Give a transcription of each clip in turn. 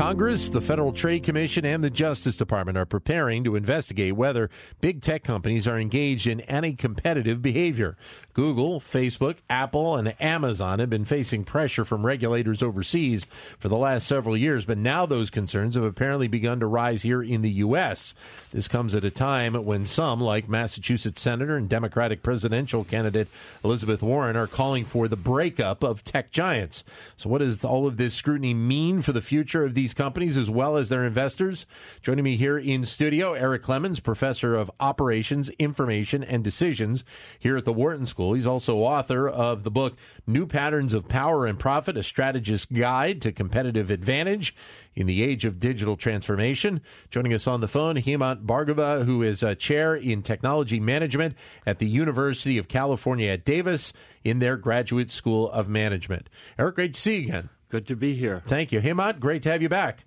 Congress, the Federal Trade Commission, and the Justice Department are preparing to investigate whether big tech companies are engaged in anti competitive behavior. Google, Facebook, Apple, and Amazon have been facing pressure from regulators overseas for the last several years, but now those concerns have apparently begun to rise here in the U.S. This comes at a time when some, like Massachusetts Senator and Democratic presidential candidate Elizabeth Warren, are calling for the breakup of tech giants. So, what does all of this scrutiny mean for the future of these? These companies as well as their investors. Joining me here in studio, Eric Clemons, professor of operations, information, and decisions here at the Wharton School. He's also author of the book New Patterns of Power and Profit: A Strategist's Guide to Competitive Advantage in the Age of Digital Transformation. Joining us on the phone, Hemant Bhargava, who is a chair in technology management at the University of California at Davis in their Graduate School of Management. Eric, great to see you again. Good to be here. Thank you. Hemant, great to have you back.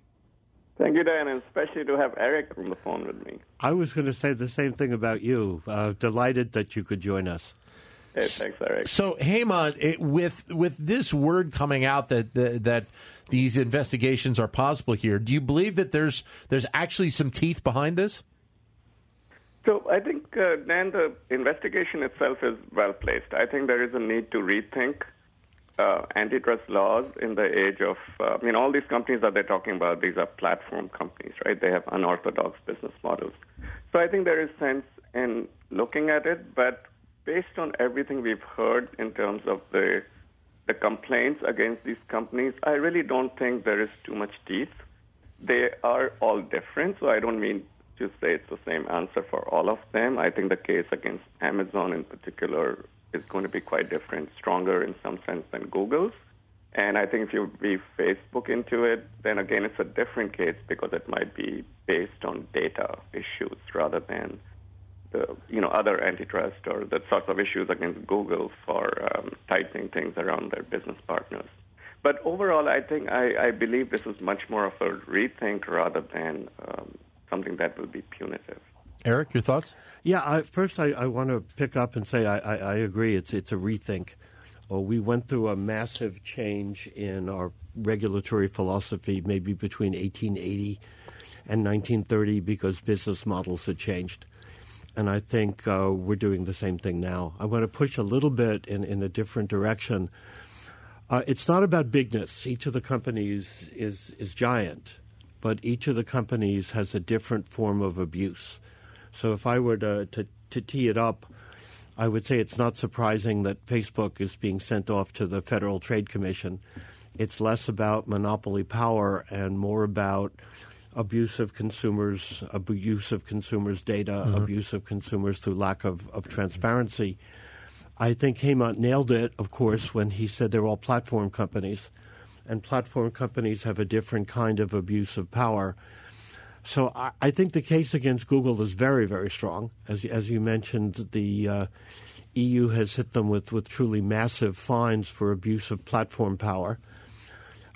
Thank you, Dan, and especially to have Eric on the phone with me. I was going to say the same thing about you. Uh, delighted that you could join us. Hey, thanks, Eric. So, Hemant, it, with with this word coming out that, that that these investigations are possible here, do you believe that there's there's actually some teeth behind this? So I think, uh, Dan, the investigation itself is well placed. I think there is a need to rethink uh, antitrust laws in the age of, uh, I mean, all these companies that they're talking about, these are platform companies, right? They have unorthodox business models. So I think there is sense in looking at it, but based on everything we've heard in terms of the the complaints against these companies, I really don't think there is too much teeth. They are all different, so I don't mean to say it's the same answer for all of them. I think the case against Amazon in particular is going to be quite different, stronger in some sense than Google's. And I think if you weave Facebook into it, then again, it's a different case because it might be based on data issues rather than the you know other antitrust or the sorts of issues against Google for um, tightening things around their business partners. But overall, I think I, I believe this is much more of a rethink rather than um, something that will be punitive. Eric, your thoughts? Yeah, I, first I, I, want to pick up and say I, I, I, agree. It's it's a rethink. Well, we went through a massive change in our regulatory philosophy, maybe between 1880 and 1930, because business models had changed. And I think uh, we're doing the same thing now. I want to push a little bit in, in a different direction. Uh, it's not about bigness. Each of the companies is is giant, but each of the companies has a different form of abuse. So if I were to, to, to tee it up, I would say it's not surprising that Facebook is being sent off to the Federal Trade Commission. It's less about monopoly power and more about abuse of consumers, abuse of consumers' data, mm-hmm. abuse of consumers through lack of, of transparency. I think Hemant nailed it, of course, when he said they're all platform companies. And platform companies have a different kind of abuse of power. So I, I, think the case against Google is very, very strong. As, as you mentioned, the uh, EU has hit them with, with truly massive fines for abuse of platform power.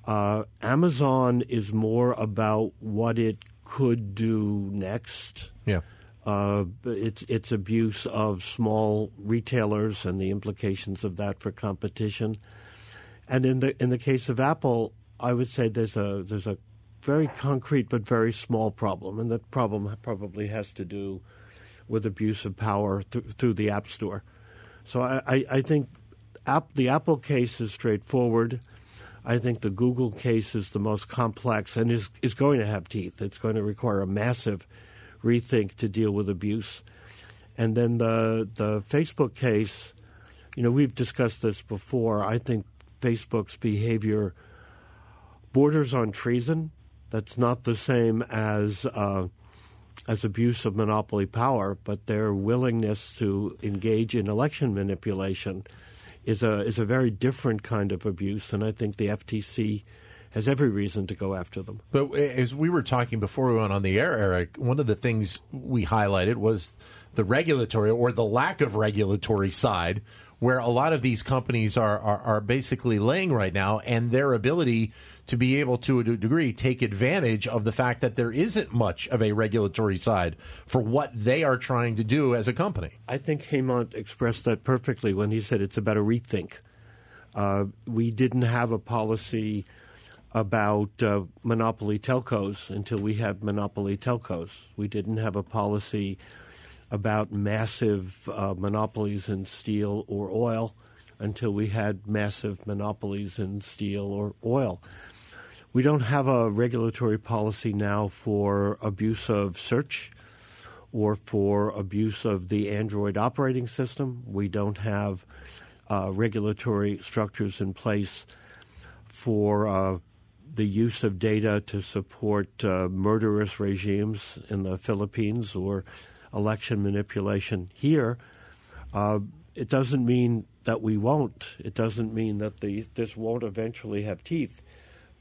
Uh, Amazon is more about what it could do next. Yeah. Uh, it's its abuse of small retailers and the implications of that for competition. And in the in the case of Apple, I would say there's a there's a very concrete but very small problem, and that problem probably has to do with abuse of power th- through the App Store. So I, I, I think app, the Apple case is straightforward. I think the Google case is the most complex and is, is going to have teeth. It's going to require a massive rethink to deal with abuse. And then the the Facebook case, you know, we've discussed this before. I think Facebook's behavior borders on treason. That's not the same as uh, as abuse of monopoly power, but their willingness to engage in election manipulation is a is a very different kind of abuse, and I think the FTC has every reason to go after them. But as we were talking before we went on the air, Eric, one of the things we highlighted was the regulatory or the lack of regulatory side where a lot of these companies are, are, are basically laying right now, and their ability to be able to, a degree, take advantage of the fact that there isn't much of a regulatory side for what they are trying to do as a company. I think Hemant expressed that perfectly when he said it's about a rethink. Uh, we didn't have a policy about uh, monopoly telcos until we had monopoly telcos. We didn't have a policy about massive uh, monopolies in steel or oil until we had massive monopolies in steel or oil. We don't have a regulatory policy now for abuse of search or for abuse of the Android operating system. We don't have uh, regulatory structures in place for uh, the use of data to support uh, murderous regimes in the Philippines or election manipulation here. Uh, it doesn't mean that we won't. It doesn't mean that the, this won't eventually have teeth.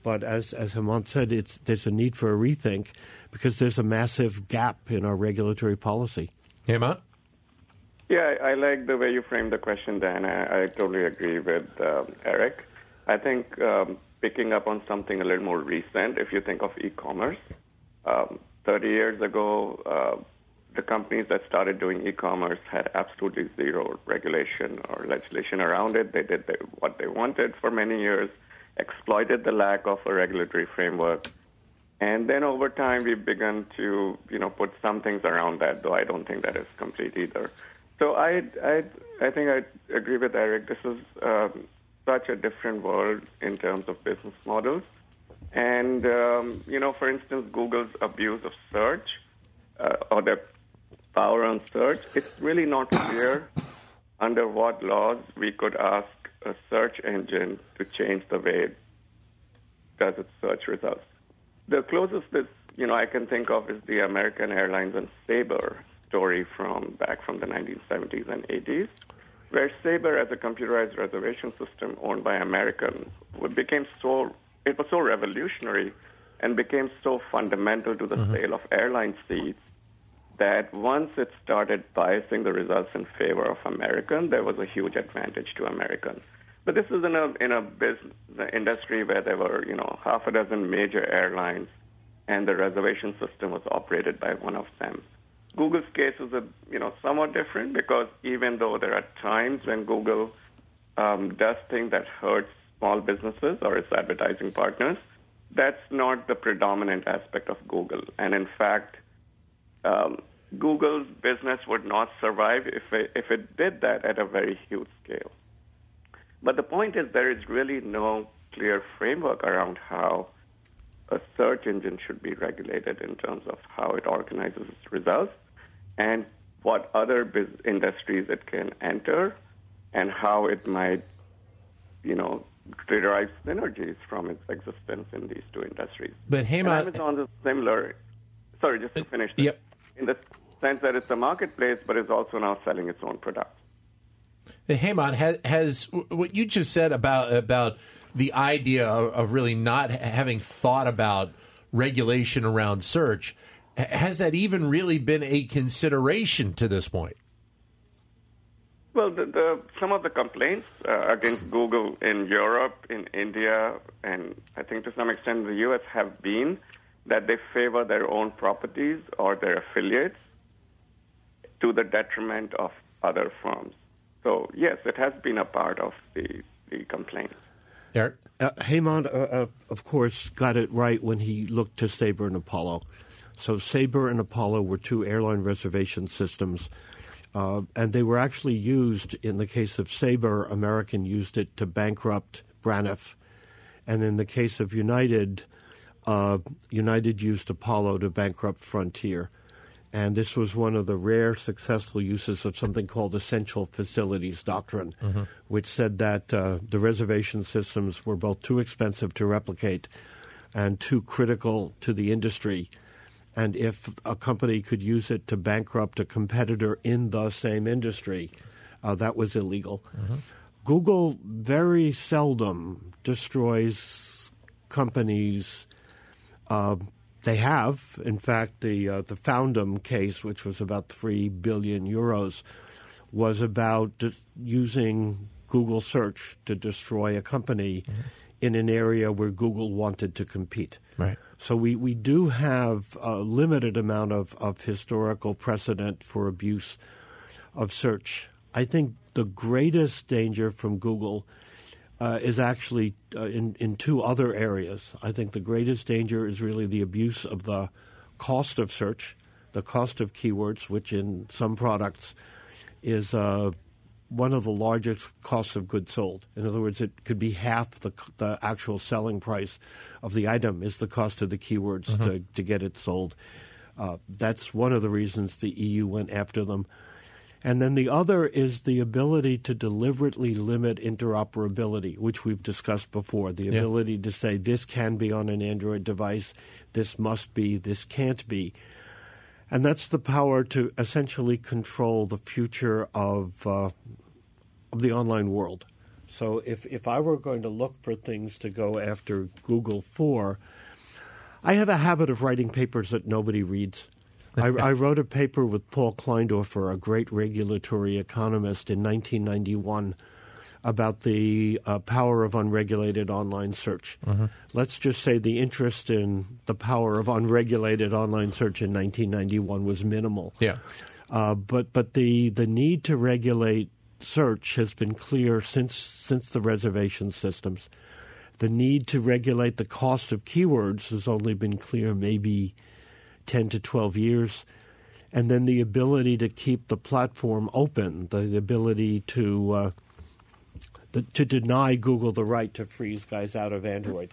But as as Hemant said, it's there's a need for a rethink because there's a massive gap in our regulatory policy. Hemant? Yeah, I, I like the way you framed the question, Dan. I, I totally agree with um, Eric. I think um, picking up on something a little more recent, if you think of e-commerce, um, 30 years ago, uh, the companies that started doing e-commerce had absolutely zero regulation or legislation around it. They did what they wanted for many years, exploited the lack of a regulatory framework, and then over time we've begun to, you know, put some things around that. Though I don't think that is complete either. So I, I, I think I agree with Eric. This is um, such a different world in terms of business models. And, um, you know, for instance, Google's abuse of search uh, or their power on search, it's really not clear under what laws we could ask a search engine to change the way it does its search results. The closest this you know I can think of is the American Airlines and Sabre story from back from the 1970s and 80s where Sabre, as a computerized reservation system owned by Americans, became so it was so revolutionary and became so fundamental to the mm-hmm. sale of airline seats that once it started biasing the results in favor of American, there was a huge advantage to Americans. But this is in a in a business industry where there were you know half a dozen major airlines, and the reservation system was operated by one of them. Google's case is a, you know somewhat different because even though there are times when Google um, does things that hurts small businesses or its advertising partners, that's not the predominant aspect of Google. And in fact, um, Google's business would not survive if it, if it did that at a very huge scale. But the point is, there is really no clear framework around how a search engine should be regulated in terms of how it organizes its results and what other biz- industries it can enter and how it might, you know, derive synergies from its existence in these two industries. But Hemant, Amazon is similar. Sorry, just to uh, finish. This, yep. In the sense that it's a marketplace, but it's also now selling its own products. Hemant, has, has what you just said about about the idea of, of really not having thought about regulation around search has that even really been a consideration to this point? Well, the, the, some of the complaints uh, against Google in Europe, in India, and I think to some extent in the U.S. have been that they favor their own properties or their affiliates to the detriment of other firms. So, yes, it has been a part of the, the complaint. Eric? Uh, Hemant, uh, uh, of course, got it right when he looked to Sabre and Apollo. So Sabre and Apollo were two airline reservation systems, uh, and they were actually used in the case of Sabre. American used it to bankrupt Braniff, and in the case of United, uh, United used Apollo to bankrupt Frontier. And this was one of the rare successful uses of something called essential facilities doctrine, mm-hmm. which said that uh, the reservation systems were both too expensive to replicate and too critical to the industry and if a company could use it to bankrupt a competitor in the same industry, uh, that was illegal. Mm-hmm. Google very seldom destroys companies. Uh, they have, in fact, the uh, the Foundem case, which was about three billion euros, was about d- using Google search to destroy a company mm-hmm. in an area where Google wanted to compete. Right. So we, we do have a limited amount of, of historical precedent for abuse of search. I think the greatest danger from Google uh, is actually uh, in, in two other areas. I think the greatest danger is really the abuse of the cost of search, the cost of keywords, which in some products is uh, one of the largest costs of goods sold. In other words, it could be half the, the actual selling price of the item is the cost of the keywords mm-hmm. to, to get it sold. Uh, that's one of the reasons the EU went after them. And then the other is the ability to deliberately limit interoperability, which we've discussed before. The yeah. ability to say this can be on an Android device, this must be, this can't be. And that's the power to essentially control the future of, uh, of the online world. So if, if I were going to look for things to go after Google for, I have a habit of writing papers that nobody reads. I, I, wrote a paper with Paul Kleindorfer, a great regulatory economist, in 1991 about the uh, power of unregulated online search. Mm-hmm. Let's just say the interest in the power of unregulated online search in 1991 was minimal. Yeah. Uh, but but the, the need to regulate search has been clear since since the reservation systems. The need to regulate the cost of keywords has only been clear maybe 10 to 12 years. And then the ability to keep the platform open, the ability to uh, the, to deny Google the right to freeze guys out of Android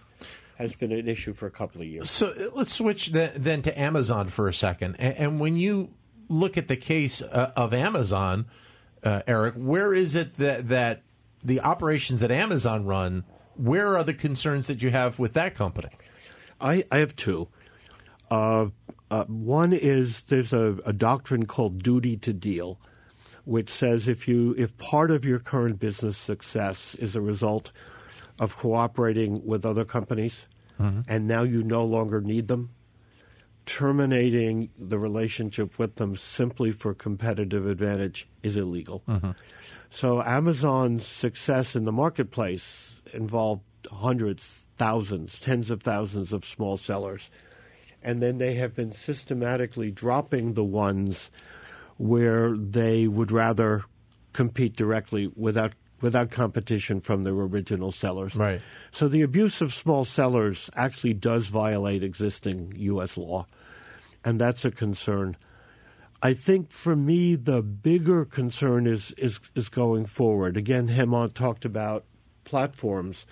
has been an issue for a couple of years. So uh, let's switch then to Amazon for a second. And, and when you look at the case uh, of Amazon, uh, Eric, where is it that that the operations that Amazon run? Where are the concerns that you have with that company? I, I have two. Uh, uh, one is there's a, a doctrine called duty to deal which says if you if part of your current business success is a result of cooperating with other companies mm-hmm. and now you no longer need them terminating the relationship with them simply for competitive advantage is illegal mm-hmm. so amazon's success in the marketplace involved hundreds thousands tens of thousands of small sellers and then they have been systematically dropping the ones where they would rather compete directly without without competition from their original sellers. Right. So the abuse of small sellers actually does violate existing U.S. law, and that's a concern. I think for me the bigger concern is is is going forward. Again, Hemant talked about platforms.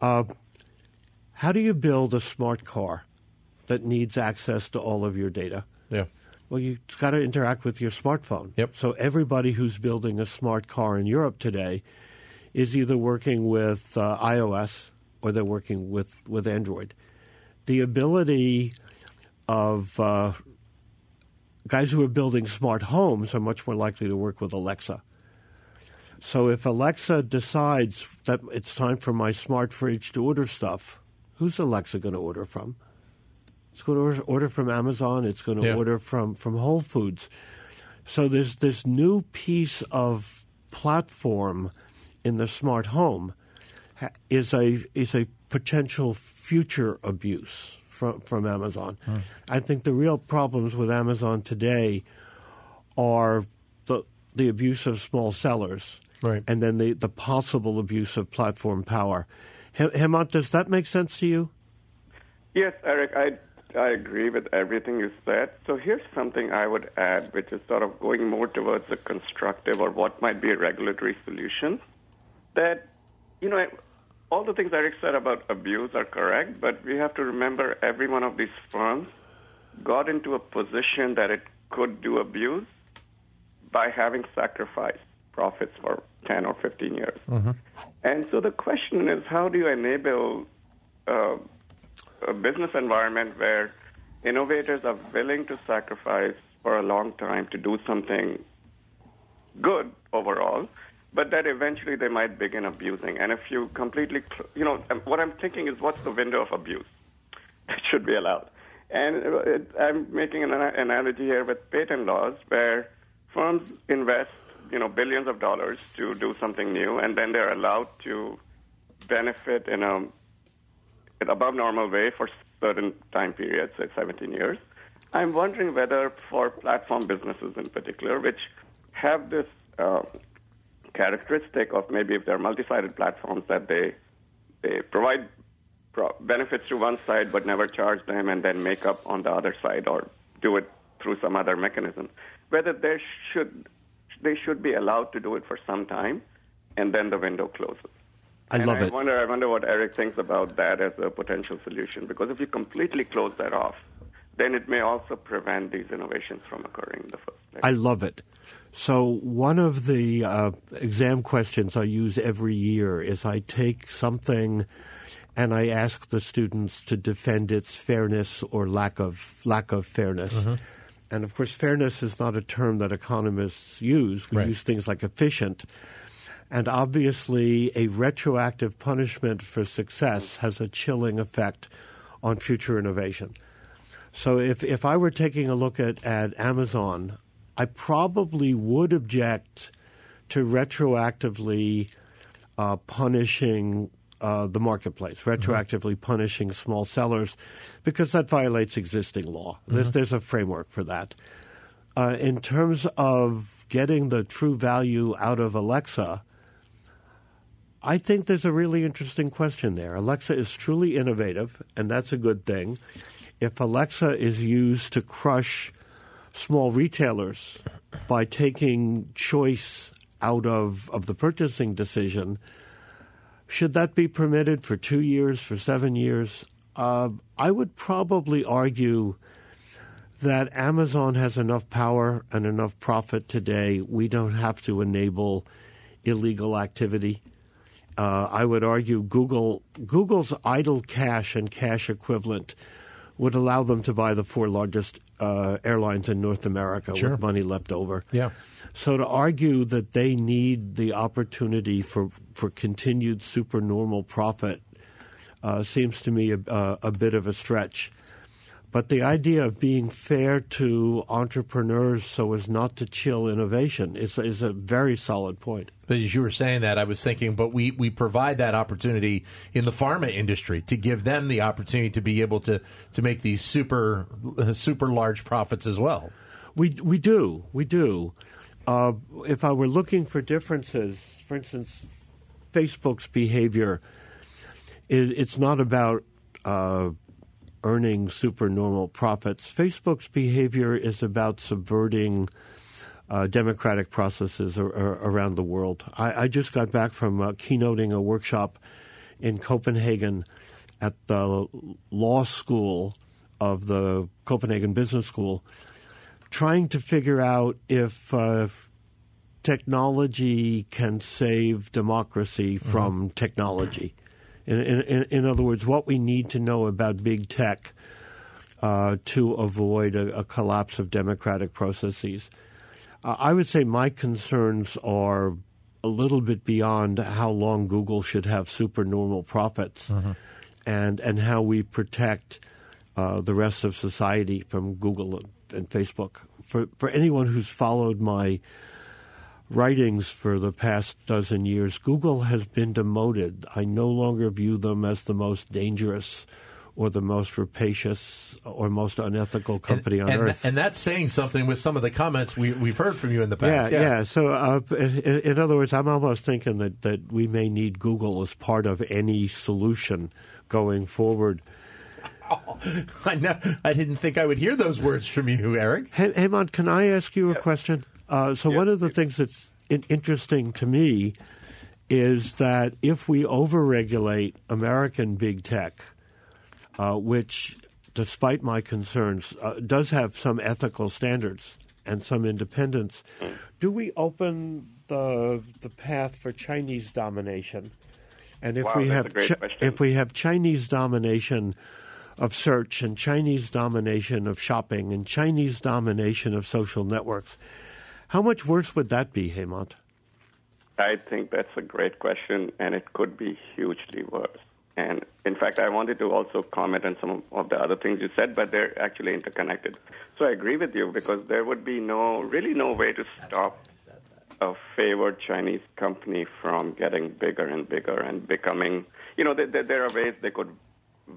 Uh, how do you build a smart car that needs access to all of your data? Yeah. Well, you've got to interact with your smartphone. Yep. So everybody who's building a smart car in Europe today is either working with uh, iOS or they're working with, with Android. The ability of uh, guys who are building smart homes are much more likely to work with Alexa. So if Alexa decides that it's time for my smart fridge to order stuff, who's Alexa going to order from? It's going to order from Amazon. It's going to yeah. order from, from Whole Foods. So there's this new piece of platform in the smart home is a is a potential future abuse from from Amazon. Hmm. I think the real problems with Amazon today are the the abuse of small sellers, right. and then the, the possible abuse of platform power. Hemant, does that make sense to you? Yes, Eric. I I agree with everything you said. So here's something I would add, which is sort of going more towards a constructive or what might be a regulatory solution. That, you know, all the things Eric said about abuse are correct, but we have to remember every one of these firms got into a position that it could do abuse by having sacrificed profits for 10 or 15 years. Mm-hmm. And so the question is how do you enable uh, a business environment where innovators are willing to sacrifice for a long time to do something good overall, but that eventually they might begin abusing. And if you completely, you know, um, what I'm thinking is what's the window of abuse that should be allowed? And it, I'm making an analogy here with patent laws where firms invest you know billions of dollars to do something new, and then they're allowed to benefit in a above normal way for certain time periods, say 17 years. I'm wondering whether for platform businesses in particular, which have this uh, characteristic of maybe if they're multi-sided platforms that they they provide pro- benefits to one side but never charge them and then make up on the other side or do it through some other mechanism, whether they should they should be allowed to do it for some time and then the window closes. I and love I it. Wonder, I wonder what Eric thinks about that as a potential solution. Because if you completely close that off, then it may also prevent these innovations from occurring in the first place. I love it. So, one of the uh, exam questions I use every year is I take something and I ask the students to defend its fairness or lack of lack of fairness. And of course, fairness is not a term that economists use. We Right. use things like efficient. And obviously, a retroactive punishment for success has a chilling effect on future innovation. So if, if I were taking a look at, at Amazon, I probably would object to retroactively uh, punishing uh, the marketplace, retroactively punishing small sellers, because that violates existing law. There's, there's a framework for that. Uh, in terms of getting the true value out of Alexa, I think there's a really interesting question there. Alexa is truly innovative, and that's a good thing. If Alexa is used to crush small retailers by taking choice out of, of the purchasing decision, should that be permitted for two years, for seven years? Uh, I would probably argue that Amazon has enough power and enough profit today. We don't have to enable illegal activity. Uh, I would argue Google Google's idle cash and cash equivalent would allow them to buy the four largest uh, airlines in North America Sure. with money left over. Yeah. So to argue that they need the opportunity for for continued supernormal profit uh, seems to me a, a, a bit of a stretch. But the idea of being fair to entrepreneurs so as not to chill innovation is, is a very solid point. But as you were saying that, I was thinking, but we, we provide that opportunity in the pharma industry to give them the opportunity to be able to, to make these super super large profits as well. We we do we do. Uh, if I were looking for differences, for instance, Facebook's behavior is it's not about uh, earning supernormal profits. Facebook's behavior is about subverting uh, democratic processes ar- ar- around the world. I, I just got back from uh, keynoting a workshop in Copenhagen at the law school of the Copenhagen Business School, trying to figure out if uh, technology can save democracy from technology. In, in, in other words, what we need to know about big tech uh, to avoid a, a collapse of democratic processes. Uh, I would say my concerns are a little bit beyond how long Google should have supernormal profits and, and how we protect uh, the rest of society from Google and, and Facebook. For, for anyone who's followed my writings for the past dozen years, Google has been demoted. I no longer view them as the most dangerous or the most rapacious or most unethical company on and, earth. And that's saying something with some of the comments we, we've heard from you in the yeah, past. yeah. So, uh, in, in other words, I'm almost thinking that, that we may need Google as part of any solution going forward. I, know, I didn't think I would hear those words from you, Eric. Hey, Hemant, can I ask you a question? Uh, so, one of the things that's in- interesting to me is that if we overregulate American big tech, uh, which, despite my concerns, uh, does have some ethical standards and some independence, do we open the the path for Chinese domination? And if Wow, we have Chi- if we have Chinese domination of search and Chinese domination of shopping and Chinese domination of social networks, how much worse would that be, Hemant? I think that's a great question, and it could be hugely worse. And in fact, I wanted to also comment on some of the other things you said, but they're actually interconnected. So I agree with you because there would be no, really no way to stop a favored Chinese company from getting bigger and bigger and becoming, you know, there, there are ways they could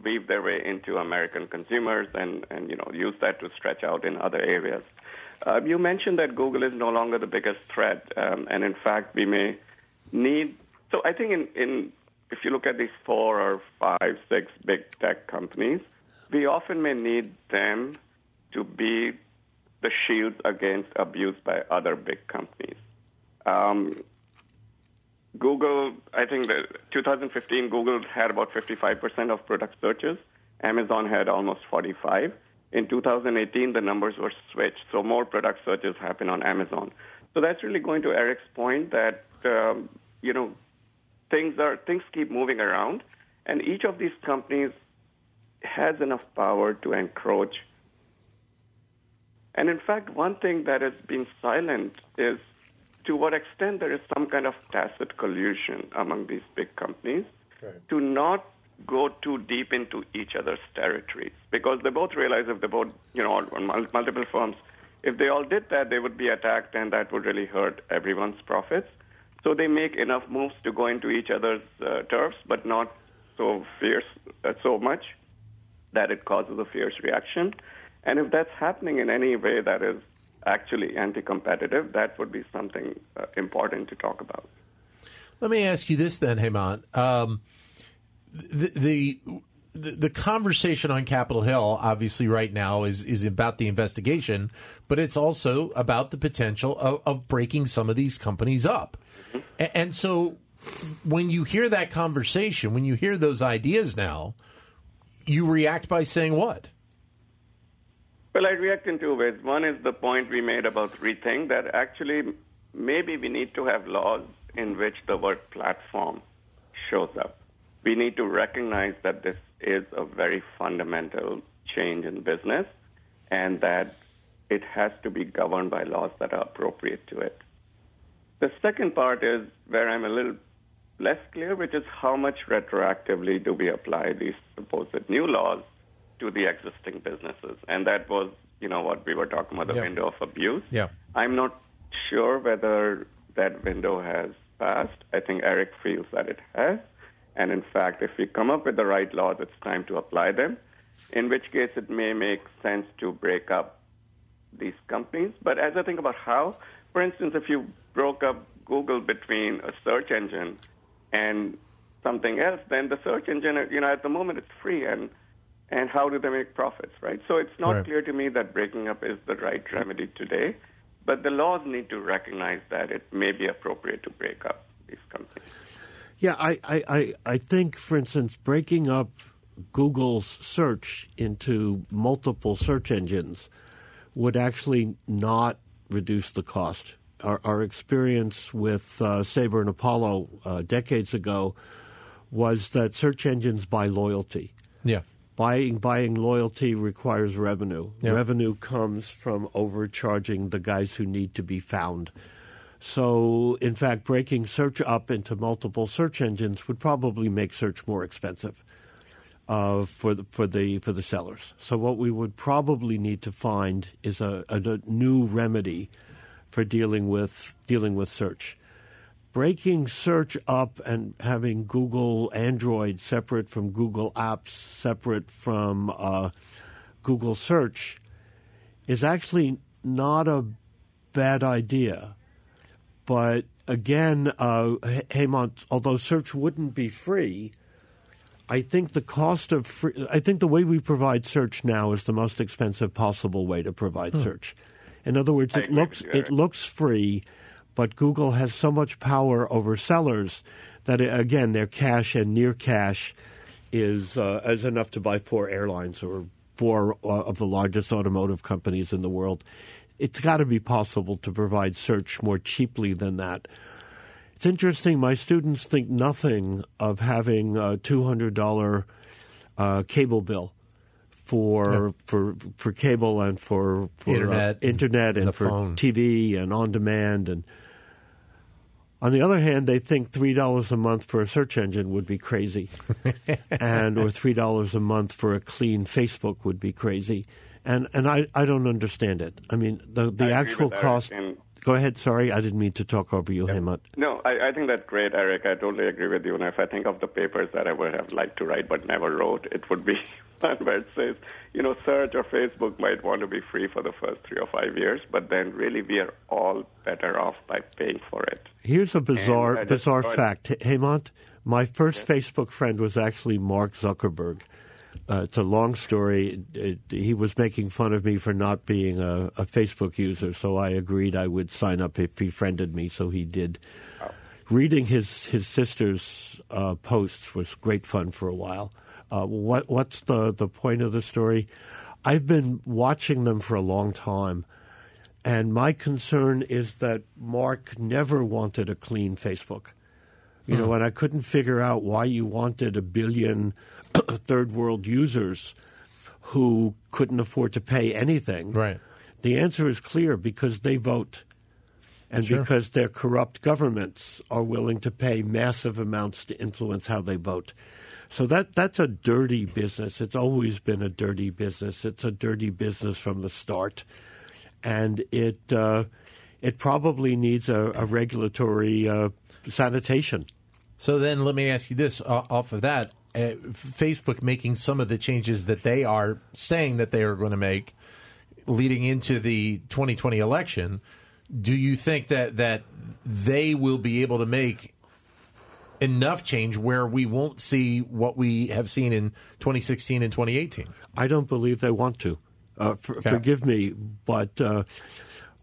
weave their way into American consumers and, and you know, use that to stretch out in other areas. Uh, you mentioned that Google is no longer the biggest threat, um, and in fact, we may need. So I think in, in if you look at these four or five, six big tech companies, we often may need them to be the shield against abuse by other big companies. Um, Google, I think that 2015, Google had about 55% of product searches. Amazon had almost 45. In 2018, the numbers were switched, so more product searches happen on Amazon. So that's really going to Eric's point that um, you know things are things keep moving around, and each of these companies has enough power to encroach. And in fact, one thing that has been silent is to what extent there is some kind of tacit collusion among these big companies right. to not go too deep into each other's territories because they both realize if they both, you know, on multiple firms, if they all did that, they would be attacked and that would really hurt everyone's profits. So they make enough moves to go into each other's uh, turfs, but not so fierce, uh, so much that it causes a fierce reaction. And if that's happening in any way that is actually anti-competitive, that would be something uh, important to talk about. Let me ask you this then, Hemant. Um, the, the the conversation on Capitol Hill, obviously, right now is is about the investigation, but it's also about the potential of, of breaking some of these companies up. And, and so, when you hear that conversation, when you hear those ideas now, you react by saying what? Well, I react in two ways. One is the point we made about rethink that actually maybe we need to have laws in which the word platform shows up we need to recognize that this is a very fundamental change in business and that it has to be governed by laws that are appropriate to it. The second part is where I'm a little less clear, which is how much retroactively do we apply these supposed new laws to the existing businesses? And that was, you know, what we were talking about, the yep. window of abuse. Yeah. I'm not sure whether that window has passed. I think Eric feels that it has. And in fact, if we come up with the right laws, it's time to apply them, in which case it may make sense to break up these companies. But as I think about how, for instance, if you broke up Google between a search engine and something else, then the search engine, you know, at the moment it's free and and how do they make profits, right? So it's not right. clear to me that breaking up is the right remedy today, but the laws need to recognize that it may be appropriate to break up these companies. Yeah, I, I, I think, for instance, breaking up Google's search into multiple search engines would actually not reduce the cost. Our, our experience with uh, Sabre and Apollo uh, decades ago was that search engines buy loyalty. Yeah. Buying buying loyalty requires revenue. Yeah. Revenue comes from overcharging the guys who need to be found. So, in fact, breaking search up into multiple search engines would probably make search more expensive uh, for the for the for the sellers. So, what we would probably need to find is a, a, a new remedy for dealing with dealing with search. Breaking search up and having Google Android separate from Google Apps, separate from uh, Google Search, is actually not a bad idea but again, uh, Hemant, although search wouldn't be free, I think the cost of free, I think the way we provide search now is the most expensive possible way to provide hmm. search. In other words, it looks it looks free, but Google has so much power over sellers that it, again, their cash and near cash is uh, is enough to buy four airlines or four uh, of the largest automotive companies in the world it's got to be possible to provide search more cheaply than that. It's interesting. My students think nothing of having a two hundred dollar uh, cable bill for yeah. for for cable and for, for internet, uh, internet and, and for phone. TV and on demand and. On the other hand, they think three dollars a month for a search engine would be crazy, and or three dollars a month for a clean Facebook would be crazy and and I, I don't understand it. I mean, the the I actual cost. And Go ahead. Sorry, I didn't mean to talk over you, Hemant. No, I, I think that's great, Eric. I totally agree with you. And if I think of the papers that I would have liked to write but never wrote, it would be one where it says, you know, search or Facebook might want to be free for the first three or five years, but then really we are all better off by paying for it. Here's a bizarre, bizarre fact, Hemant. My first Facebook friend was actually Mark Zuckerberg. Uh, it's a long story. It, he was making fun of me for not being a, a, Facebook user, so I agreed I would sign up if he friended me. So he did. Oh. Reading his his sister's uh, posts was great fun for a while. Uh, what what's the the point of the story? I've been watching them for a long time, and my concern is that Mark never wanted a clean Facebook. You mm. know, hmm. and I couldn't figure out why you wanted a billion third world users who couldn't afford to pay anything. Right. The answer is clear because they vote and sure. because their corrupt governments are willing to pay massive amounts to influence how they vote. So that that's a dirty business. It's always been a dirty business. It's a dirty business from the start, and it uh, it probably needs a, a regulatory uh, sanitation. So then, let me ask you this: uh, off of that, uh, Facebook making some of the changes that they are saying that they are going to make leading into the 2020 election, do you think that that they will be able to make enough change where we won't see what we have seen in 2016 and 2018? I don't believe they want to. Uh, for, okay. Forgive me, but uh,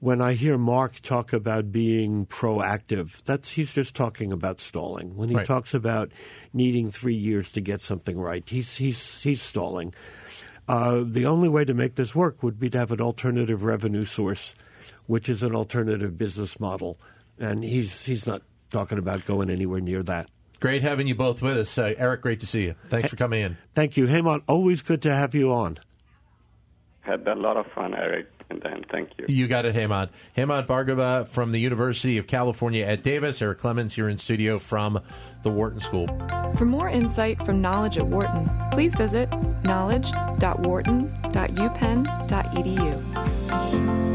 when I hear Mark talk about being proactive, that's he's just talking about stalling. When he right. talks about needing three years to get something right, he's he's he's stalling. Uh, the only way to make this work would be to have an alternative revenue source, which is an alternative business model, and he's he's not talking about going anywhere near that. Great having you both with us, uh, Eric. Great to see you. Thanks for coming in. Thank you, Hemant. Always good to have you on. Had a lot of fun, Eric. And then, thank you. You got it, Hemant. Hemant Bhargava from the University of California at Davis. Eric Clemons here in studio from the Wharton School. For more insight from Knowledge at Wharton, please visit knowledge.wharton.upenn.edu.